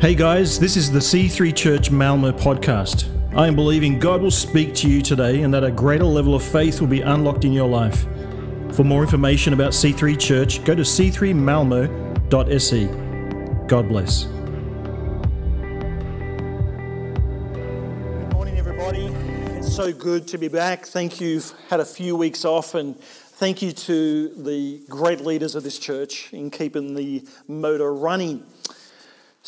Hey guys, this is the C3 Church Malmo podcast. I am believing God will speak to you today and that a greater level of faith will be unlocked in your life. For more information about C3 Church, go to c3malmo.se. God bless. Good morning, everybody. It's so good to be back. Thank you. You've had a few weeks off, and thank you to the great leaders of this church in keeping the motor running.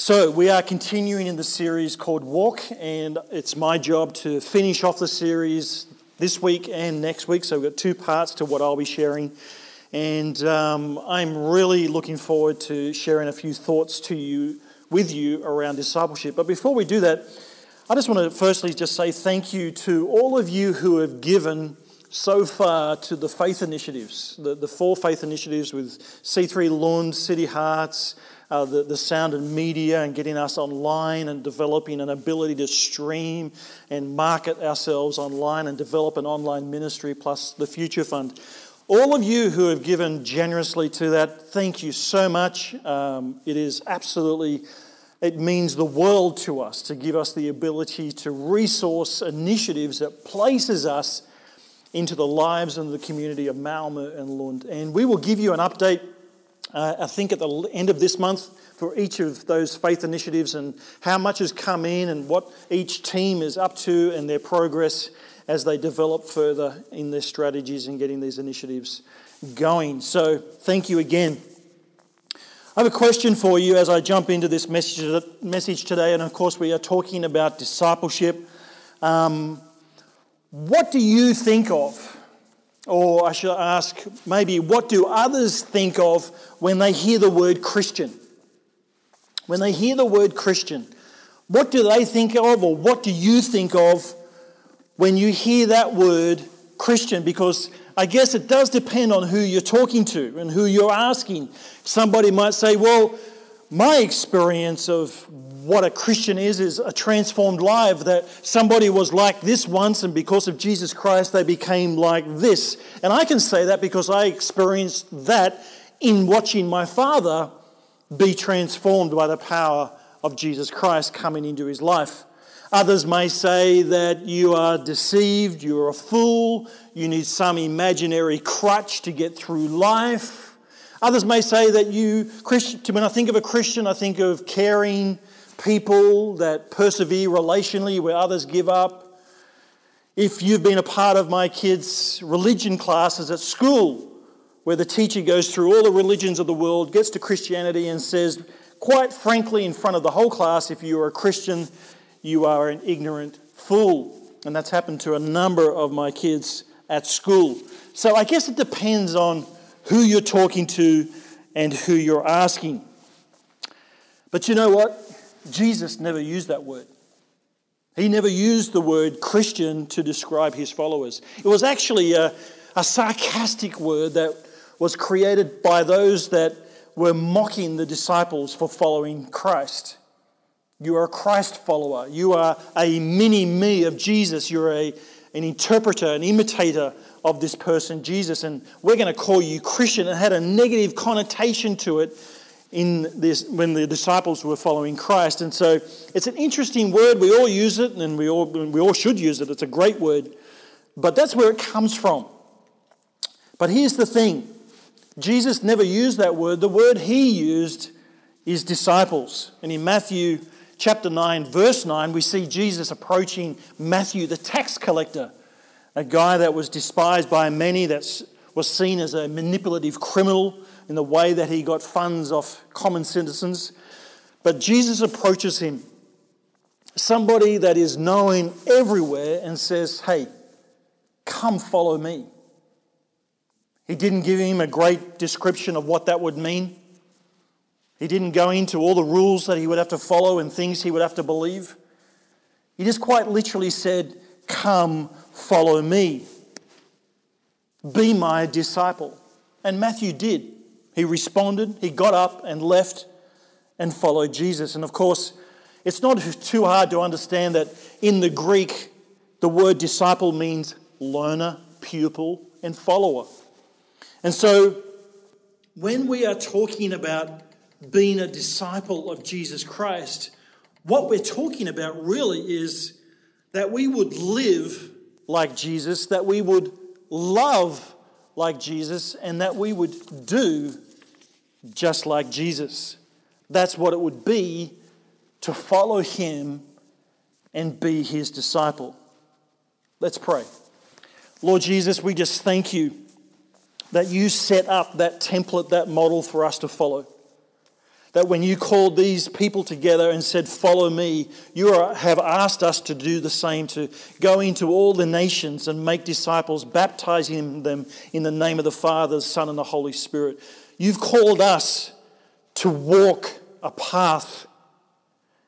So, we are continuing in the series called Walk, and it's my job to finish off the series this week and next week. So, we've got two parts to what I'll be sharing. And um, I'm really looking forward to sharing a few thoughts to you with you around discipleship. But before we do that, I just want to firstly just say thank you to all of you who have given so far to the faith initiatives, the, the four faith initiatives with C3 Lund, City Hearts, uh, the, the sound and media and getting us online and developing an ability to stream and market ourselves online and develop an online ministry, plus the Future Fund. All of you who have given generously to that, thank you so much. Um, it is absolutely, it means the world to us to give us the ability to resource initiatives that places us into the lives and the community of Malmö and Lund. And we will give you an update uh, I think at the end of this month for each of those faith initiatives and how much has come in and what each team is up to and their progress as they develop further in their strategies and getting these initiatives going. So, thank you again. I have a question for you as I jump into this message, today, and of course, we are talking about discipleship. Um, what do you think of? Or I should ask, maybe, what do others think of when they hear the word Christian? When they hear the word Christian, what do they think of, or what do you think of when you hear that word Christian? Because I guess it does depend on who you're talking to and who you're asking. Somebody might say, well, my experience of what a Christian is is a transformed life that somebody was like this once, and because of Jesus Christ, they became like this. And I can say that because I experienced that in watching my father be transformed by the power of Jesus Christ coming into his life. Others may say that you are deceived, you're a fool, you need some imaginary crutch to get through life. Others may say that you, Christian, when I think of a Christian, I think of caring, people that persevere relationally where others give up. If you've been a part of my kids' religion classes at school, where the teacher goes through all the religions of the world, gets to Christianity, and says, quite frankly, in front of the whole class, if you are a Christian, you are an ignorant fool. And that's happened to a number of my kids at school. So I guess it depends on who you're talking to and who you're asking. But you know what? Jesus never used that word. He never used the word Christian to describe his followers. It was actually a, a sarcastic word that was created by those that were mocking the disciples for following Christ. You are a Christ follower. You are a mini me of Jesus. You're a, an interpreter, an imitator of this person, Jesus. And we're going to call you Christian. It had a negative connotation to it in this when the disciples were following Christ. And so it's an interesting word. We all use it and we all, we all should use it. It's a great word. But that's where it comes from. But here's the thing Jesus never used that word. The word he used is disciples. And in Matthew chapter 9, verse 9, we see Jesus approaching Matthew, the tax collector, a guy that was despised by many, that was seen as a manipulative criminal in the way that he got funds off common citizens. But Jesus approaches him, somebody that is known everywhere, and says, Hey, come follow me. He didn't give him a great description of what that would mean. He didn't go into all the rules that he would have to follow and things he would have to believe. He just quite literally said, Come, follow me. Be my disciple. And Matthew did. He responded, he got up and left and followed Jesus. And of course, it's not too hard to understand that in the Greek, the word disciple means learner, pupil, and follower. And so, when we are talking about being a disciple of Jesus Christ, what we're talking about really is that we would live like Jesus, that we would love like Jesus, and that we would do just like Jesus. That's what it would be to follow him and be his disciple. Let's pray. Lord Jesus, we just thank you that you set up that template, that model for us to follow. That when you called these people together and said, Follow me, you are, have asked us to do the same, to go into all the nations and make disciples, baptizing them in the name of the Father, the Son, and the Holy Spirit. You've called us to walk a path,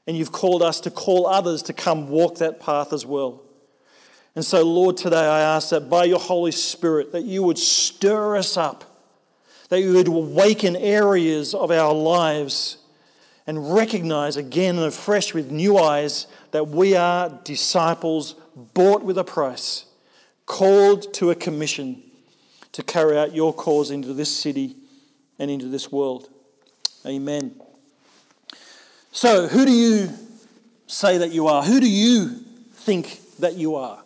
and you've called us to call others to come walk that path as well. And so, Lord, today I ask that by your Holy Spirit, that you would stir us up that you would awaken areas of our lives and recognize again and afresh with new eyes that we are disciples bought with a price, called to a commission to carry out your cause into this city and into this world. Amen. So, who do you say that you are? Who do you think that you are?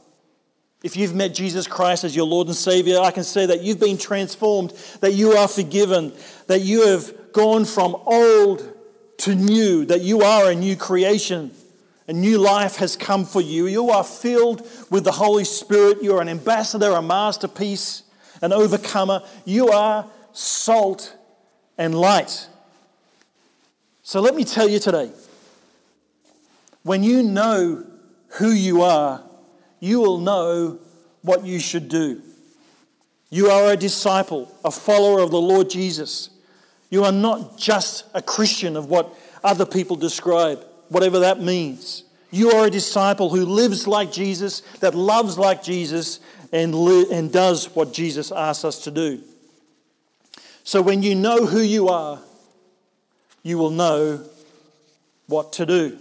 If you've met Jesus Christ as your Lord and Savior, I can say that you've been transformed, that you are forgiven, that you have gone from old to new, that you are a new creation. A new life has come for you. You are filled with the Holy Spirit. You are an ambassador, a masterpiece, an overcomer. You are salt and light. So let me tell you today when you know who you are, you will know what you should do. You are a disciple, a follower of the Lord Jesus. You are not just a Christian of what other people describe, whatever that means. You are a disciple who lives like Jesus, that loves like Jesus, and, li- and does what Jesus asks us to do. So when you know who you are, you will know what to do.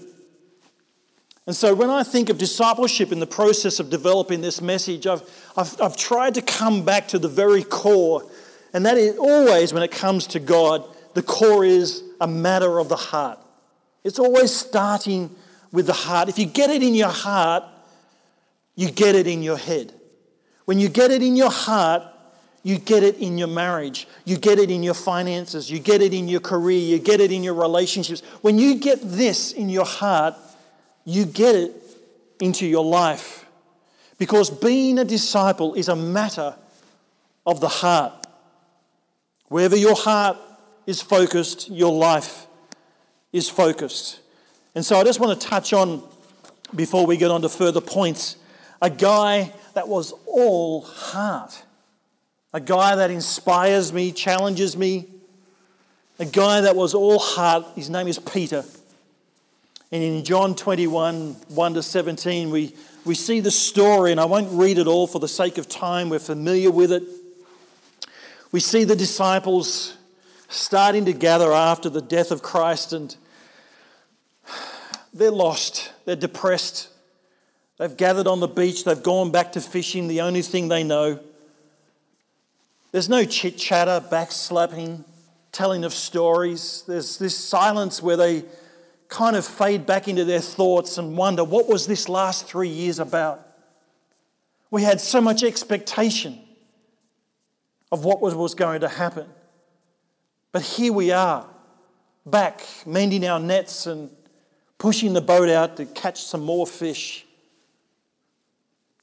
And so when I think of discipleship in the process of developing this message, I've, I've, I've tried to come back to the very core. And that is always, when it comes to God, the core is a matter of the heart. It's always starting with the heart. If you get it in your heart, you get it in your head. When you get it in your heart, you get it in your marriage. You get it in your finances. You get it in your career. You get it in your relationships. When you get this in your heart, you get it into your life. Because being a disciple is a matter of the heart. Wherever your heart is focused, your life is focused. And so I just want to touch on, before we get on to further points, a guy that was all heart. A guy that inspires me, challenges me. A guy that was all heart. His name is Peter. And in John 21 1 to 17, we, we see the story, and I won't read it all for the sake of time, we're familiar with it. We see the disciples starting to gather after the death of Christ, and they're lost, they're depressed. They've gathered on the beach, they've gone back to fishing, the only thing they know. There's no chit chatter, backslapping, telling of stories. There's this silence where they kind of fade back into their thoughts and wonder what was this last three years about? We had so much expectation of what was going to happen. But here we are, back mending our nets and pushing the boat out to catch some more fish.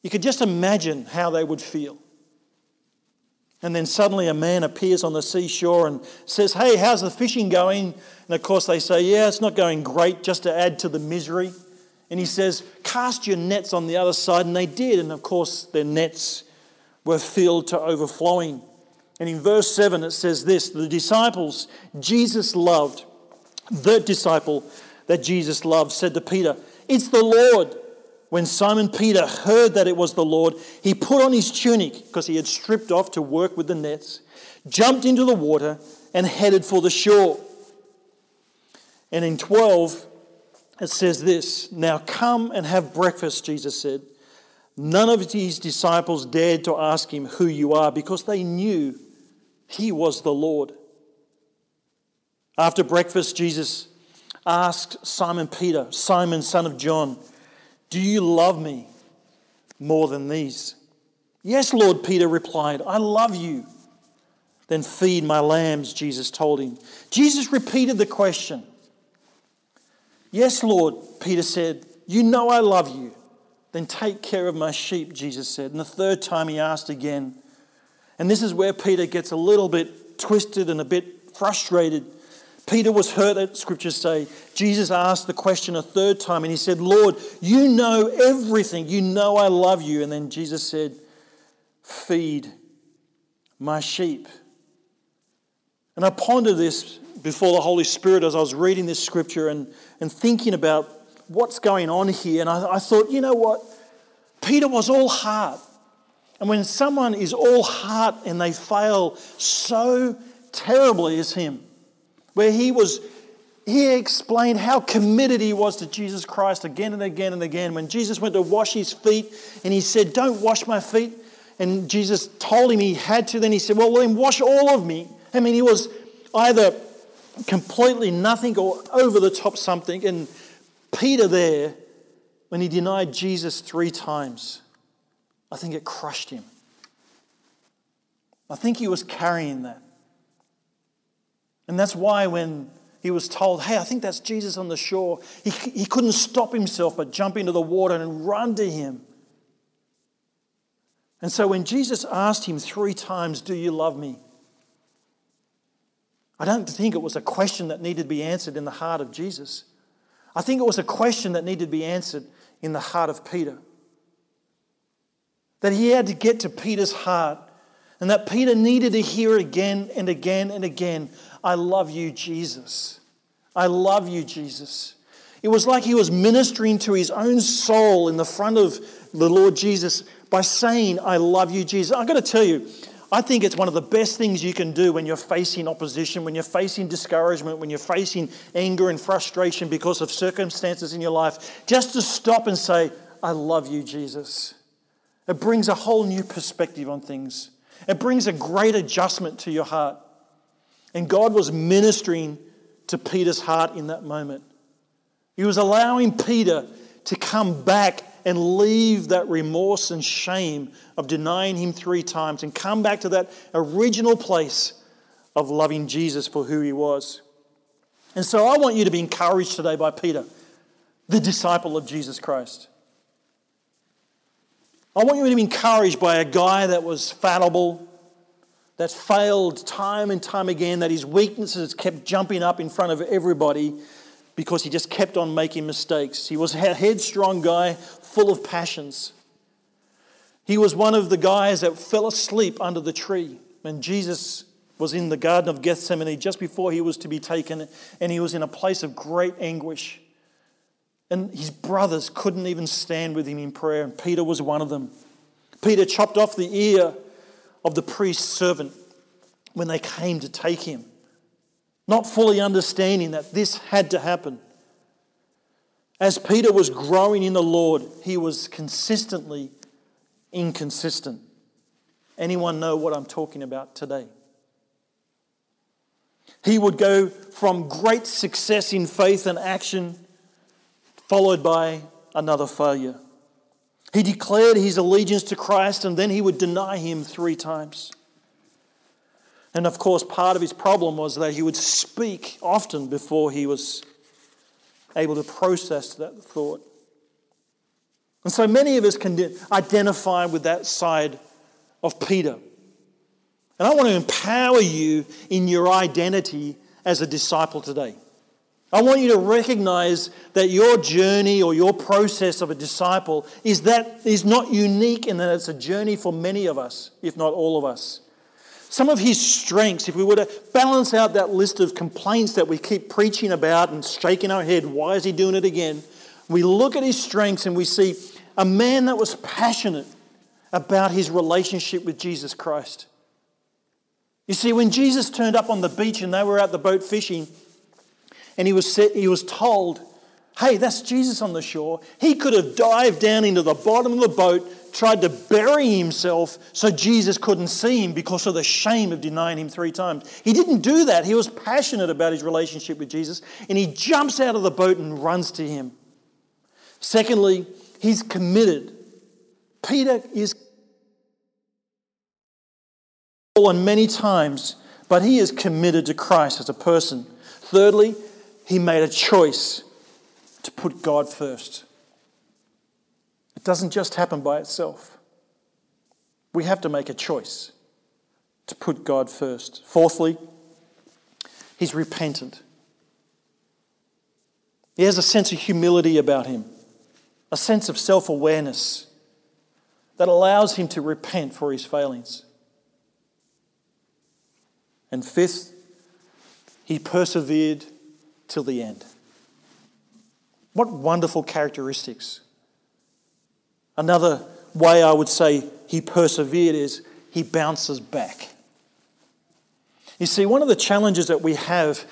You could just imagine how they would feel. And then suddenly a man appears on the seashore and says, Hey, how's the fishing going? And of course they say, Yeah, it's not going great, just to add to the misery. And he says, Cast your nets on the other side. And they did. And of course, their nets were filled to overflowing. And in verse 7, it says this The disciples Jesus loved, the disciple that Jesus loved, said to Peter, It's the Lord. When Simon Peter heard that it was the Lord, he put on his tunic, because he had stripped off to work with the nets, jumped into the water, and headed for the shore. And in 12, it says this Now come and have breakfast, Jesus said. None of his disciples dared to ask him who you are because they knew he was the Lord. After breakfast, Jesus asked Simon Peter, Simon, son of John, Do you love me more than these? Yes, Lord, Peter replied, I love you. Then feed my lambs, Jesus told him. Jesus repeated the question. Yes, Lord, Peter said, You know I love you. Then take care of my sheep, Jesus said. And the third time he asked again. And this is where Peter gets a little bit twisted and a bit frustrated. Peter was hurt, at scriptures say. Jesus asked the question a third time and he said, Lord, you know everything. You know I love you. And then Jesus said, Feed my sheep. And I pondered this before the Holy Spirit as I was reading this scripture and, and thinking about what's going on here. And I, I thought, you know what? Peter was all heart. And when someone is all heart and they fail so terribly as him, where he was, he explained how committed he was to Jesus Christ again and again and again. When Jesus went to wash his feet and he said, Don't wash my feet. And Jesus told him he had to. Then he said, Well, then wash all of me. I mean, he was either completely nothing or over the top something. And Peter, there, when he denied Jesus three times, I think it crushed him. I think he was carrying that. And that's why when he was told, hey, I think that's Jesus on the shore, he, he couldn't stop himself but jump into the water and run to him. And so when Jesus asked him three times, Do you love me? I don't think it was a question that needed to be answered in the heart of Jesus. I think it was a question that needed to be answered in the heart of Peter. That he had to get to Peter's heart, and that Peter needed to hear again and again and again I love you, Jesus. I love you, Jesus. It was like he was ministering to his own soul in the front of the Lord Jesus by saying, I love you, Jesus. I've got to tell you, I think it's one of the best things you can do when you're facing opposition, when you're facing discouragement, when you're facing anger and frustration because of circumstances in your life, just to stop and say, I love you, Jesus. It brings a whole new perspective on things. It brings a great adjustment to your heart. And God was ministering to Peter's heart in that moment. He was allowing Peter to come back and leave that remorse and shame of denying him three times and come back to that original place of loving Jesus for who he was. And so I want you to be encouraged today by Peter, the disciple of Jesus Christ. I want you to be encouraged by a guy that was fallible, that failed time and time again, that his weaknesses kept jumping up in front of everybody because he just kept on making mistakes. He was a headstrong guy, full of passions. He was one of the guys that fell asleep under the tree when Jesus was in the Garden of Gethsemane just before he was to be taken, and he was in a place of great anguish. And his brothers couldn't even stand with him in prayer, and Peter was one of them. Peter chopped off the ear of the priest's servant when they came to take him, not fully understanding that this had to happen. As Peter was growing in the Lord, he was consistently inconsistent. Anyone know what I'm talking about today? He would go from great success in faith and action, followed by another failure. He declared his allegiance to Christ and then he would deny him three times. And of course, part of his problem was that he would speak often before he was able to process that thought. And so many of us can identify with that side of Peter. And I want to empower you in your identity as a disciple today. I want you to recognize that your journey or your process of a disciple is that is not unique and that it's a journey for many of us, if not all of us. Some of his strengths, if we were to balance out that list of complaints that we keep preaching about and shaking our head, why is he doing it again? We look at his strengths and we see a man that was passionate about his relationship with Jesus Christ. You see, when Jesus turned up on the beach and they were out the boat fishing, and he was, he was told Hey, that's Jesus on the shore. He could have dived down into the bottom of the boat, tried to bury himself so Jesus couldn't see him because of the shame of denying him three times. He didn't do that. He was passionate about his relationship with Jesus and he jumps out of the boat and runs to him. Secondly, he's committed. Peter is fallen many times, but he is committed to Christ as a person. Thirdly, he made a choice to put God first. It doesn't just happen by itself. We have to make a choice to put God first. Fourthly, he's repentant. He has a sense of humility about him, a sense of self awareness that allows him to repent for his failings. And fifth, he persevered till the end. What wonderful characteristics. Another way I would say he persevered is he bounces back. You see, one of the challenges that we have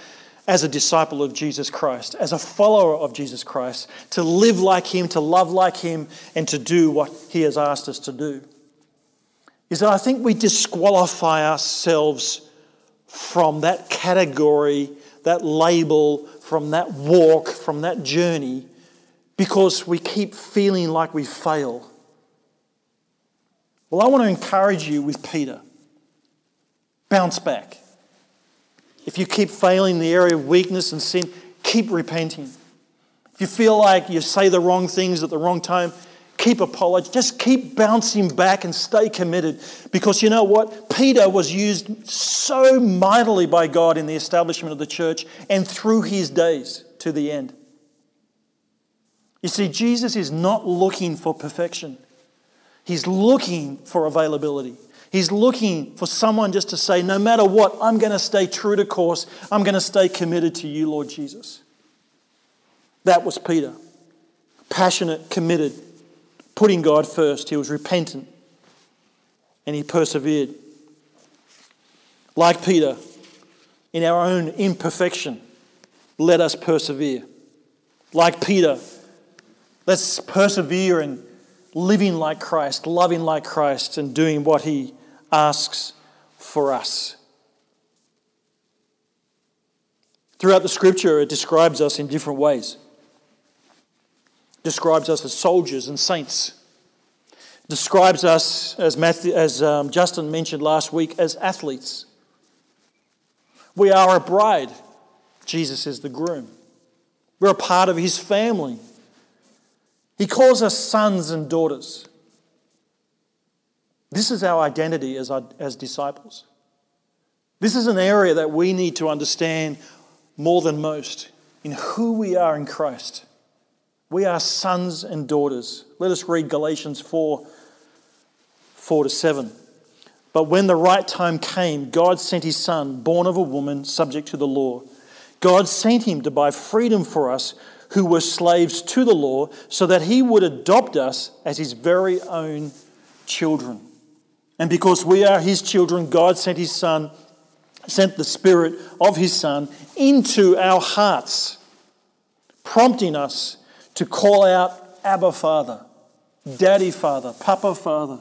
as a disciple of Jesus Christ, as a follower of Jesus Christ, to live like him, to love like him, and to do what he has asked us to do, is that I think we disqualify ourselves from that category, that label from that walk, from that journey, because we keep feeling like we fail. Well, I want to encourage you with Peter. Bounce back. If you keep failing in the area of weakness and sin, keep repenting. If you feel like you say the wrong things at the wrong time, keep apologizing. Just keep bouncing back and stay committed. Because you know what? Peter was used so mightily by God in the establishment of the church and through his days to the end. You see, Jesus is not looking for perfection, he's looking for availability. He's looking for someone just to say, no matter what, I'm going to stay true to course. I'm going to stay committed to you, Lord Jesus. That was Peter. Passionate, committed, putting God first. He was repentant and he persevered. Like Peter, in our own imperfection, let us persevere. Like Peter, let's persevere in living like Christ, loving like Christ, and doing what he asks for us. Throughout the scripture, it describes us in different ways describes us as soldiers and saints. Describes us, as, Matthew, as um, Justin mentioned last week, as athletes. We are a bride. Jesus is the groom. We're a part of his family. He calls us sons and daughters. This is our identity as, our, as disciples. This is an area that we need to understand more than most in who we are in Christ. We are sons and daughters. Let us read Galatians 4 4 to 7. But when the right time came, God sent his son, born of a woman, subject to the law. God sent him to buy freedom for us who were slaves to the law, so that he would adopt us as his very own children. And because we are his children, God sent his son, sent the spirit of his son into our hearts, prompting us to call out Abba Father, Daddy Father, Papa Father.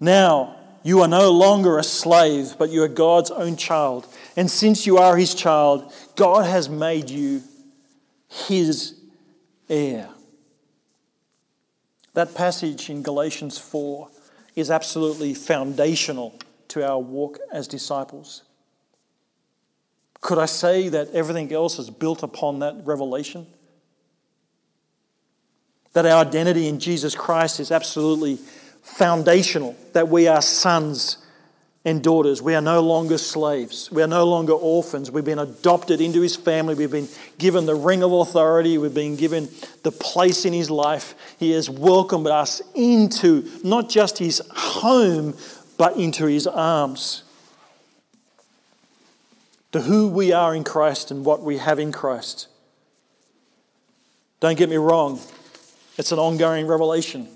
Now, you are no longer a slave, but you are God's own child. And since you are his child, God has made you his heir. That passage in Galatians 4 is absolutely foundational to our walk as disciples. Could I say that everything else is built upon that revelation? That our identity in Jesus Christ is absolutely foundational, that we are sons and daughters. We are no longer slaves. We are no longer orphans. We've been adopted into his family. We've been given the ring of authority. We've been given the place in his life. He has welcomed us into not just his home, but into his arms. To who we are in Christ and what we have in Christ. Don't get me wrong, it's an ongoing revelation.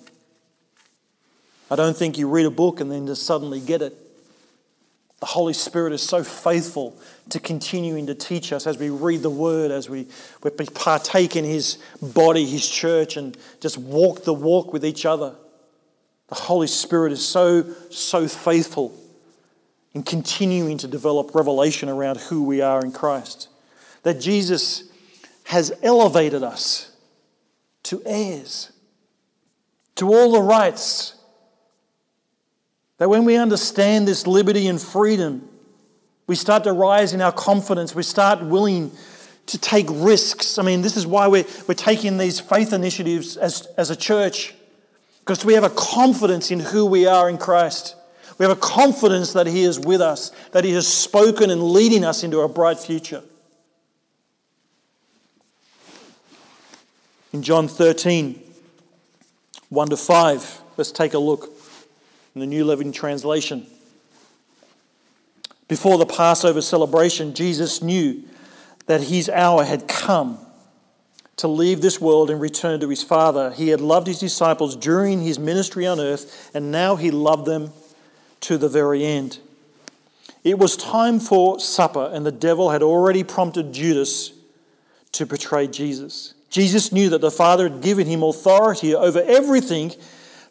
I don't think you read a book and then just suddenly get it. The Holy Spirit is so faithful to continuing to teach us as we read the Word, as we, we partake in His body, His church, and just walk the walk with each other. The Holy Spirit is so, so faithful in continuing to develop revelation around who we are in Christ. That Jesus has elevated us to heirs, to all the rights that when we understand this liberty and freedom, we start to rise in our confidence. We start willing to take risks. I mean, this is why we're, we're taking these faith initiatives as, as a church, because we have a confidence in who we are in Christ. We have a confidence that He is with us, that He has spoken and leading us into a bright future. In John 13, 1 to 5, let's take a look in the New Living Translation. Before the Passover celebration, Jesus knew that his hour had come to leave this world and return to his Father. He had loved his disciples during his ministry on earth, and now he loved them to the very end. It was time for supper, and the devil had already prompted Judas to betray Jesus. Jesus knew that the Father had given him authority over everything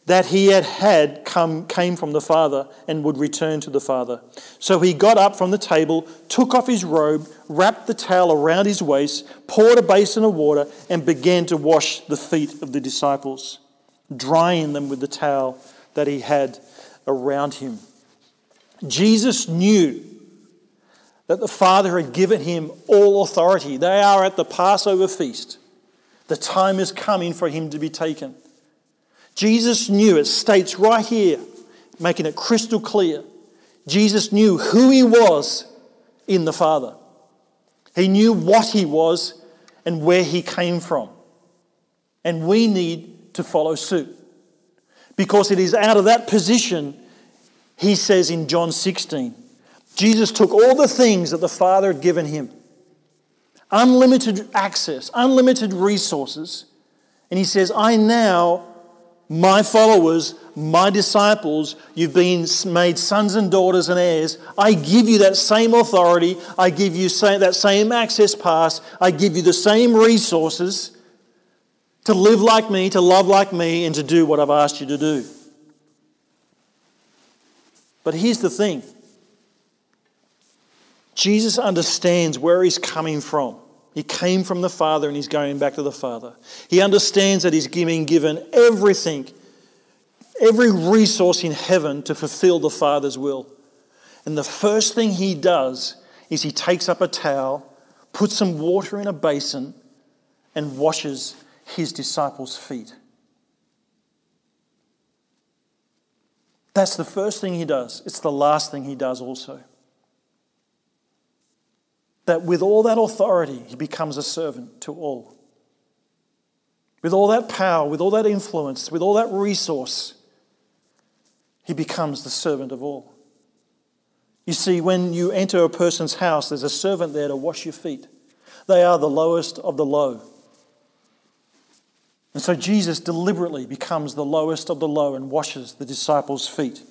that he had had come, came from the Father and would return to the Father. So he got up from the table, took off his robe, wrapped the towel around his waist, poured a basin of water, and began to wash the feet of the disciples, drying them with the towel that he had around him. Jesus knew that the Father had given him all authority. They are at the Passover feast. The time is coming for him to be taken. Jesus knew, it states right here, making it crystal clear. Jesus knew who he was in the Father. He knew what he was and where he came from. And we need to follow suit. Because it is out of that position, he says in John 16, Jesus took all the things that the Father had given him unlimited access, unlimited resources, and he says, I now my followers, my disciples, you've been made sons and daughters and heirs. I give you that same authority. I give you that same access pass. I give you the same resources to live like me, to love like me, and to do what I've asked you to do. But here's the thing Jesus understands where he's coming from. He came from the Father and he's going back to the Father. He understands that he's being given everything, every resource in heaven to fulfill the Father's will. And the first thing he does is he takes up a towel, puts some water in a basin, and washes his disciples' feet. That's the first thing he does. It's the last thing he does also that with all that authority, he becomes a servant to all. With all that power, with all that influence, with all that resource, he becomes the servant of all. You see, when you enter a person's house, there's a servant there to wash your feet. They are the lowest of the low. And so Jesus deliberately becomes the lowest of the low and washes the disciples' feet.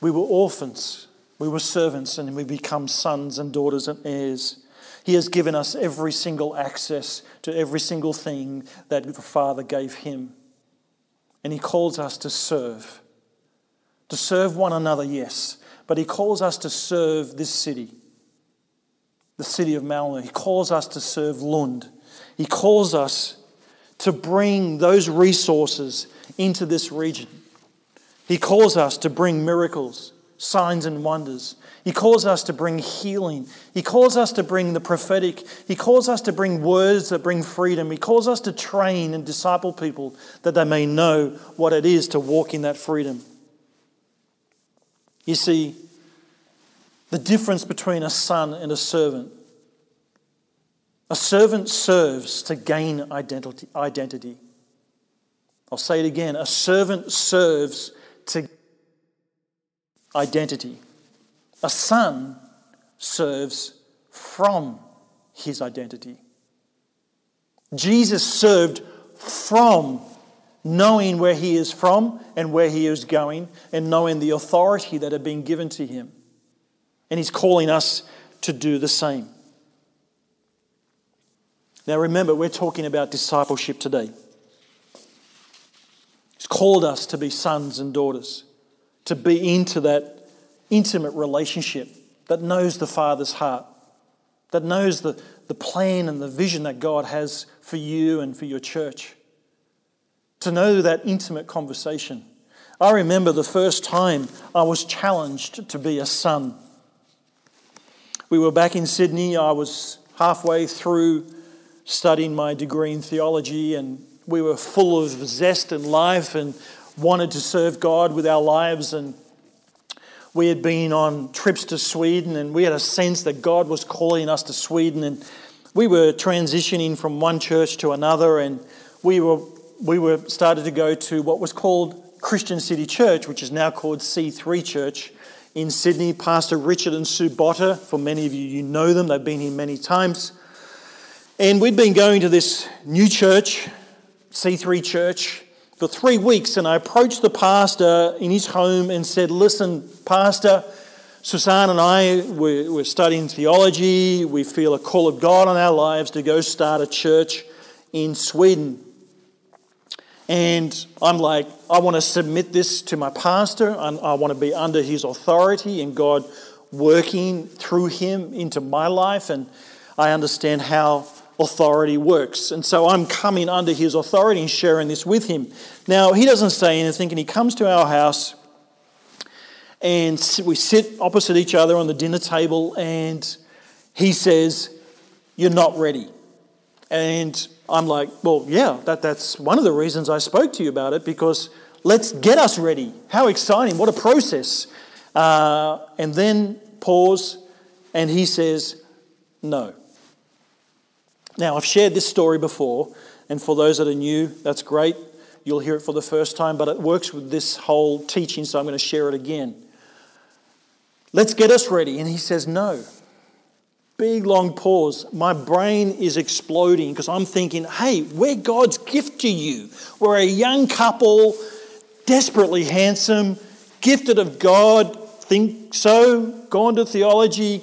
We were orphans we were servants and we become sons and daughters and heirs. He has given us every single access to every single thing that the Father gave him. And He calls us to serve. To serve one another, yes, but He calls us to serve this city, the city of Malmö. He calls us to serve Lund. He calls us to bring those resources into this region. He calls us to bring miracles signs and wonders. He calls us to bring healing. He calls us to bring the prophetic. He calls us to bring words that bring freedom. He calls us to train and disciple people that they may know what it is to walk in that freedom. You see, the difference between a son and a servant. A servant serves to gain identity. I'll say it again. A servant serves to identity. A son serves from his identity. Jesus served from knowing where he is from and where he is going, and knowing the authority that had been given to him. And he's calling us to do the same. Now, remember, we're talking about discipleship today. He's called us to be sons and daughters, to be into that intimate relationship that knows the Father's heart, that knows the, the plan and the vision that God has for you and for your church to know that intimate conversation. I remember the first time I was challenged to be a son. We were back in Sydney. I was halfway through studying my degree in theology, and we were full of zest and life and wanted to serve God with our lives. And we had been on trips to Sweden, and we had a sense that God was calling us to Sweden. And we were transitioning from one church to another, and we were we were started to go to what was called Christian City Church, which is now called C3 Church in Sydney. Pastor Richard and Sue Botter, for many of you, you know them, they've been here many times. And we'd been going to this new church, C3 Church, for three weeks. And I approached the pastor in his home and said, Listen, Pastor, Susanne and I, we're, we're studying theology. We feel a call of God on our lives to go start a church in Sweden. And I'm like, I want to submit this to my pastor. And I want to be under his authority and God working through him into my life. And I understand how authority works. And so I'm coming under his authority and sharing this with him. Now, he doesn't say anything, and he comes to our house, and we sit opposite each other on the dinner table, and he says, You're not ready. And I'm like, well, yeah, that, that's one of the reasons I spoke to you about it because let's get us ready. How exciting. What a process. Uh, and then pause, and he says, no. Now, I've shared this story before, and for those that are new, that's great. You'll hear it for the first time, but it works with this whole teaching, so I'm going to share it again. Let's get us ready. And he says, no. Big long pause. My brain is exploding because I'm thinking, hey, we're God's gift to you. We're a young couple, desperately handsome, gifted of God, think so, gone to theology,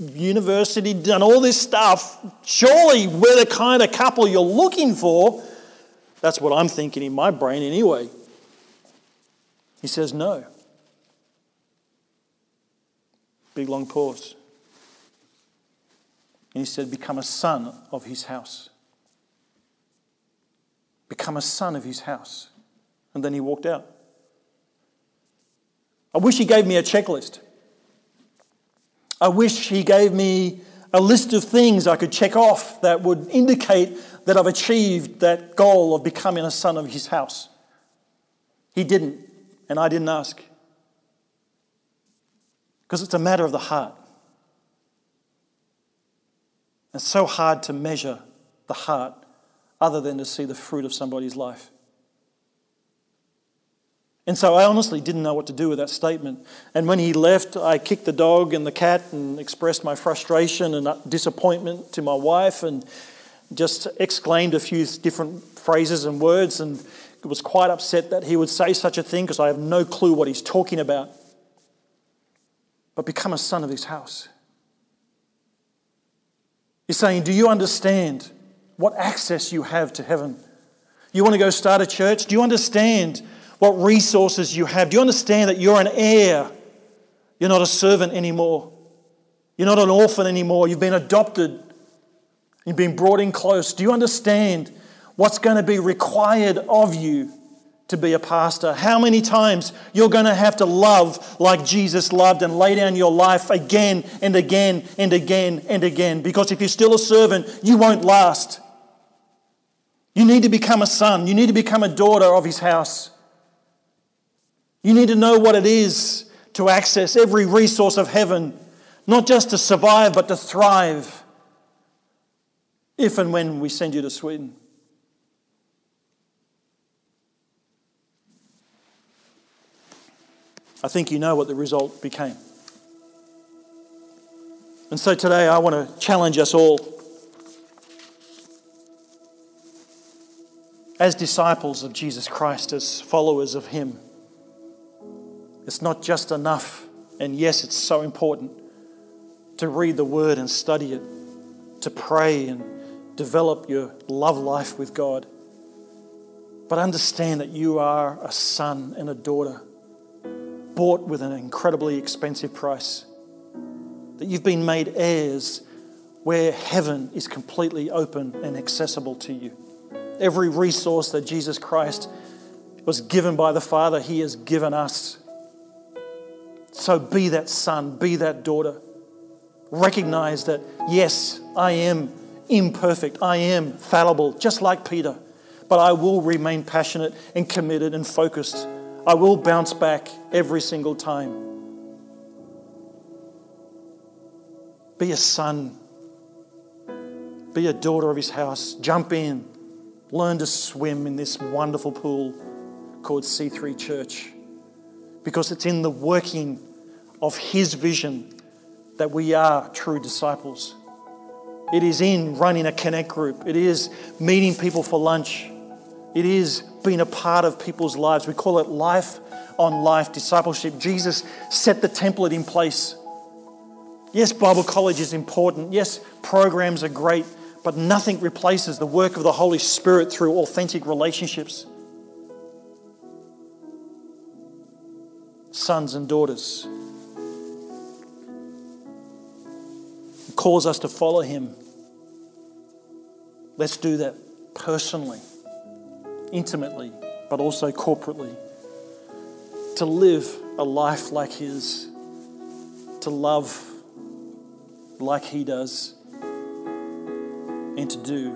university, done all this stuff. Surely we're the kind of couple you're looking for. That's what I'm thinking in my brain anyway. He says, no. Big long pause. And he said, Become a son of his house. Become a son of his house. And then he walked out. I wish he gave me a checklist. I wish he gave me a list of things I could check off that would indicate that I've achieved that goal of becoming a son of his house. He didn't, and I didn't ask. Because it's a matter of the heart. It's so hard to measure the heart other than to see the fruit of somebody's life. And so I honestly didn't know what to do with that statement. And when he left, I kicked the dog and the cat and expressed my frustration and uh, disappointment to my wife and just exclaimed a few different phrases and words and was quite upset that he would say such a thing because I have no clue what he's talking about. But become a son of his house. He's saying, Do you understand what access you have to heaven? You want to go start a church? Do you understand what resources you have? Do you understand that you're an heir? You're not a servant anymore. You're not an orphan anymore. You've been adopted. You've been brought in close. Do you understand what's going to be required of you to be a pastor. How many times you're going to have to love like Jesus loved and lay down your life again and again and again and again. Because if you're still a servant, you won't last. You need to become a son, you need to become a daughter of his house. You need to know what it is to access every resource of heaven, not just to survive, but to thrive if and when we send you to Sweden. I think you know what the result became. And so today I want to challenge us all. as disciples of Jesus Christ, as followers of Him, it's not just enough, and yes, it's so important to read the Word and study it, to pray and develop your love life with God. But understand that you are a son and a daughter, bought with an incredibly expensive price. That you've been made heirs where heaven is completely open and accessible to you. Every resource that Jesus Christ was given by the Father, He has given us. So be that son, be that daughter. Recognize that, yes, I am imperfect, I am fallible, just like Peter, but I will remain passionate and committed and focused. I will bounce back every single time. Be a son, be a daughter of his house, jump in, learn to swim in this wonderful pool called C3 Church because it's in the working of his vision that we are true disciples. It is in running a connect group. It is meeting people for lunch. It is being a part of people's lives. We call it life on life discipleship. Jesus set the template in place. Yes, Bible college is important. Yes, programs are great, but nothing replaces the work of the Holy Spirit through authentic relationships. Sons and daughters. Calls us to follow Him. Let's do that personally, intimately, but also corporately. To live a life like His, to love like He does, and to do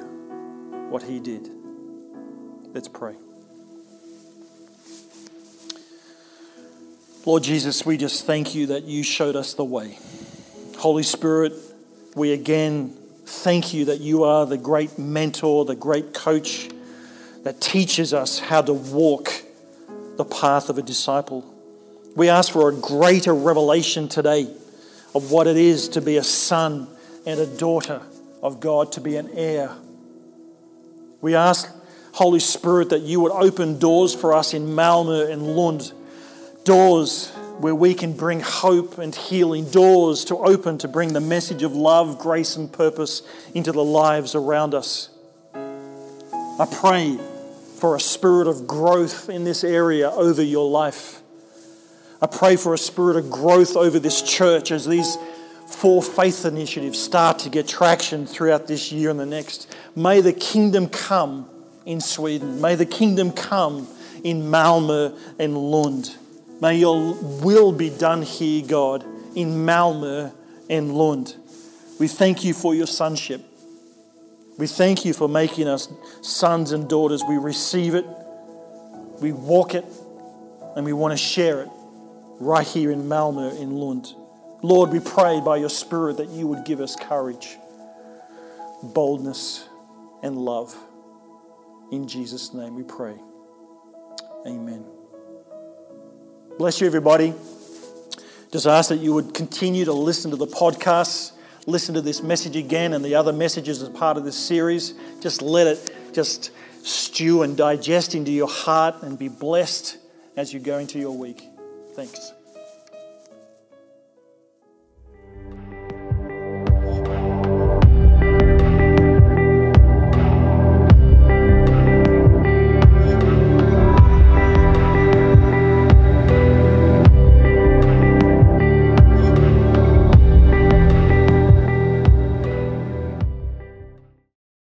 what He did. Let's pray. Lord Jesus, we just thank you that you showed us the way. Holy Spirit, we again thank you that you are the great mentor, the great coach that teaches us how to walk the path of a disciple. We ask for a greater revelation today of what it is to be a son and a daughter of God, to be an heir. We ask, Holy Spirit, that you would open doors for us in Malmö and Lund, doors where we can bring hope and healing, doors to open to bring the message of love, grace, and purpose into the lives around us. I pray for a spirit of growth in this area over your life. I pray for a spirit of growth over this church as these four faith initiatives start to get traction throughout this year and the next. May the kingdom come in Sweden. May the kingdom come in Malmö and Lund. May your will be done here, God, in Malmö and Lund. We thank you for your sonship. We thank you for making us sons and daughters. We receive it, we walk it, and we want to share it right here in Malmö, in Lund. Lord, we pray by your Spirit that you would give us courage, boldness, and love. In Jesus' name we pray. Amen. Bless you, everybody. Just ask that you would continue to listen to the podcasts, listen to this message again and the other messages as part of this series. Just let it just stew and digest into your heart and be blessed as you go into your week. Thanks.